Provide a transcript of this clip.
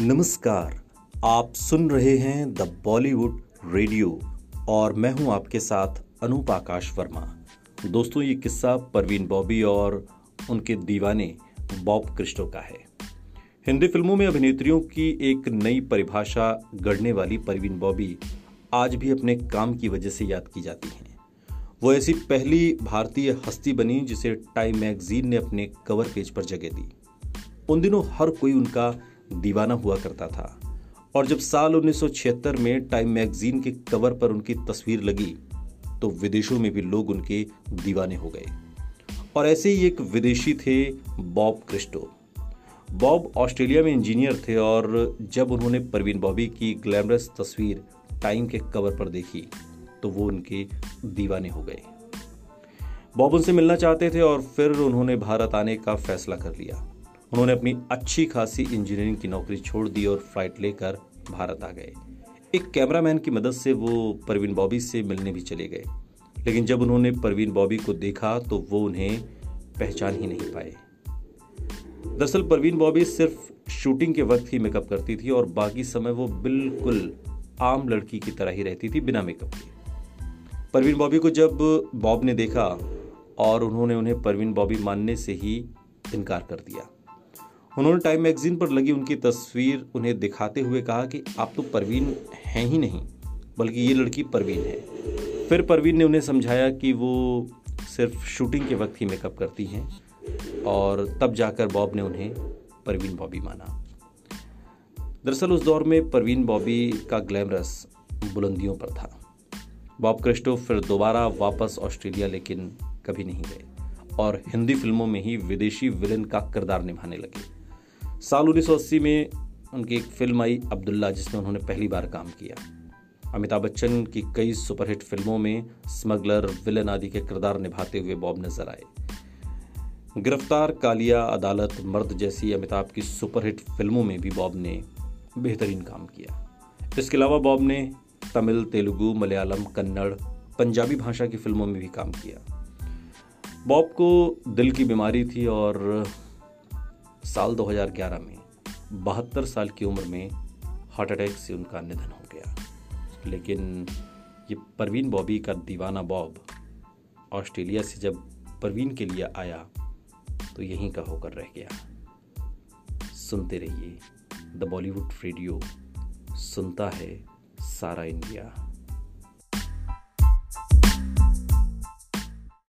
नमस्कार, आप सुन रहे हैं द बॉलीवुड रेडियो और मैं हूँ आपके साथ अनूप आकाश वर्मा। दोस्तों, ये किस्सा परवीन बॉबी और उनके दीवाने बॉब क्रिस्टो का है। हिंदी फ़िल्मों में अभिनेत्रियों की एक नई परिभाषा गढ़ने वाली परवीन बॉबी आज भी अपने काम की वजह से याद की जाती हैं। वो ऐसी पहली भारतीय हस्ती बनी जिसे टाइम मैगजीन ने अपने कवर पेज पर जगह दी। उन दिनों हर कोई उनका दीवाना हुआ करता था। और जब साल 1976 में टाइम मैगजीन के कवर पर उनकी तस्वीर लगी तो विदेशों में भी लोग उनके दीवाने हो गए। और ऐसे ही एक विदेशी थे बॉब क्रिस्टो। बॉब ऑस्ट्रेलिया में इंजीनियर थे और जब उन्होंने परवीन बॉबी की ग्लैमरस तस्वीर टाइम के कवर पर देखी तो वो उनके दीवाने हो गए। बॉब उनसे मिलना चाहते थे और फिर उन्होंने भारत आने का फैसला कर लिया। उन्होंने अपनी अच्छी खासी इंजीनियरिंग की नौकरी छोड़ दी और फ़्लाइट लेकर भारत आ गए। एक कैमरामैन की मदद से वो परवीन बॉबी से मिलने भी चले गए। लेकिन जब उन्होंने परवीन बॉबी को देखा तो वो उन्हें पहचान ही नहीं पाए। दरअसल परवीन बॉबी सिर्फ़ शूटिंग के वक्त ही मेकअप करती थी और बाकी समय वो बिल्कुल आम लड़की की तरह ही रहती थी, बिना मेकअप के। परवीन बॉबी को जब बॉब ने देखा और उन्होंने उन्हें परवीन बॉबी मानने से ही इनकार कर दिया। उन्होंने टाइम मैगजीन पर लगी उनकी तस्वीर उन्हें दिखाते हुए कहा कि आप तो परवीन हैं ही नहीं, बल्कि ये लड़की परवीन है। फिर परवीन ने उन्हें समझाया कि वो सिर्फ़ शूटिंग के वक्त ही मेकअप करती हैं और तब जाकर बॉब ने उन्हें परवीन बॉबी माना। दरअसल उस दौर में परवीन बॉबी का ग्लैमरस बुलंदियों पर था। बॉब क्रिस्टो फिर दोबारा वापस ऑस्ट्रेलिया, लेकिन कभी नहीं गए और हिंदी फ़िल्मों में ही विदेशी विलन का किरदार निभाने लगे। साल 1980 में उनकी एक फ़िल्म आई अब्दुल्ला, जिसमें उन्होंने पहली बार काम किया। अमिताभ बच्चन की कई सुपरहिट फ़िल्मों में स्मगलर, विलन आदि के किरदार निभाते हुए बॉब नज़र आए। गिरफ़्तार, कालिया, अदालत, मर्द जैसी अमिताभ की सुपरहिट फ़िल्मों में भी बॉब ने बेहतरीन काम किया। इसके अलावा बॉब ने तमिल, तेलुगु, मलयालम, कन्नड़, पंजाबी भाषा की फ़िल्मों में भी काम किया। बॉब को दिल की बीमारी थी और साल 2011 में, बहत्तर साल की उम्र में हार्ट अटैक से उनका निधन हो गया। लेकिन ये परवीन बॉबी का दीवाना बॉब ऑस्ट्रेलिया से जब परवीन के लिए आया तो यहीं का होकर रह गया। सुनते रहिए द बॉलीवुड रेडियो, सुनता है सारा इंडिया।